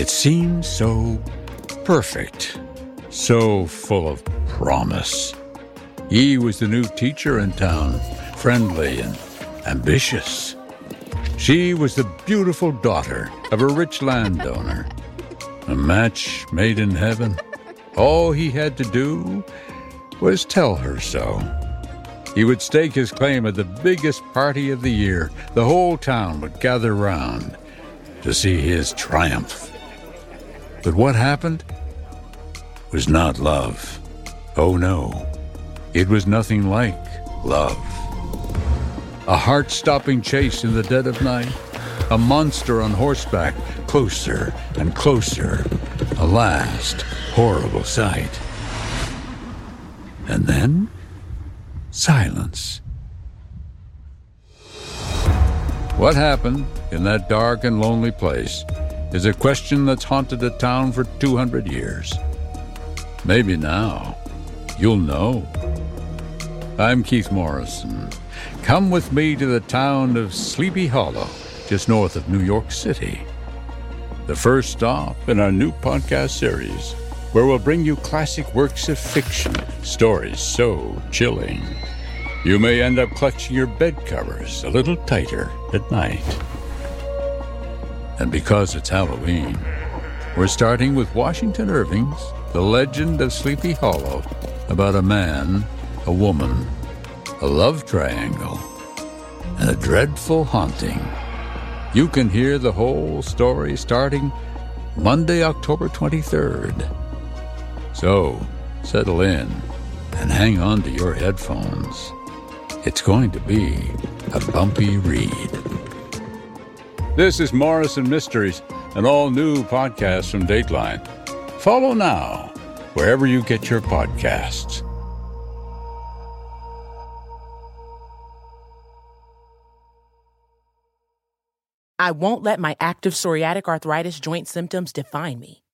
It seemed so perfect, so full of promise. He was the new teacher in town, friendly and ambitious. She was the beautiful daughter of a rich landowner. A match made in heaven. All he had to do was tell her so. He would stake his claim at the biggest party of the year. The whole town would gather round to see his triumph. But what happened was not love. Oh no, it was nothing like love. A heart stopping chase in the dead of night. A monster on horseback, closer and closer. A last horrible sight. And then, silence. What happened in that dark and lonely place is a question that's haunted the town for 200 years. Maybe now you'll know. I'm Keith Morrison. Come with me to the town of Sleepy Hollow, just north of New York City. The first stop in our new podcast series, where we'll bring you classic works of fiction, stories so chilling. You may end up clutching your bed covers a little tighter at night. And because it's Halloween, we're starting with Washington Irving's The Legend of Sleepy Hollow about a man, a woman, a love triangle, and a dreadful haunting. You can hear the whole story starting Monday, October 23rd. So, settle in and hang on to your headphones. It's going to be a bumpy read. This is Morrison Mysteries, an all new podcast from Dateline. Follow now, wherever you get your podcasts. I won't let my active psoriatic arthritis joint symptoms define me.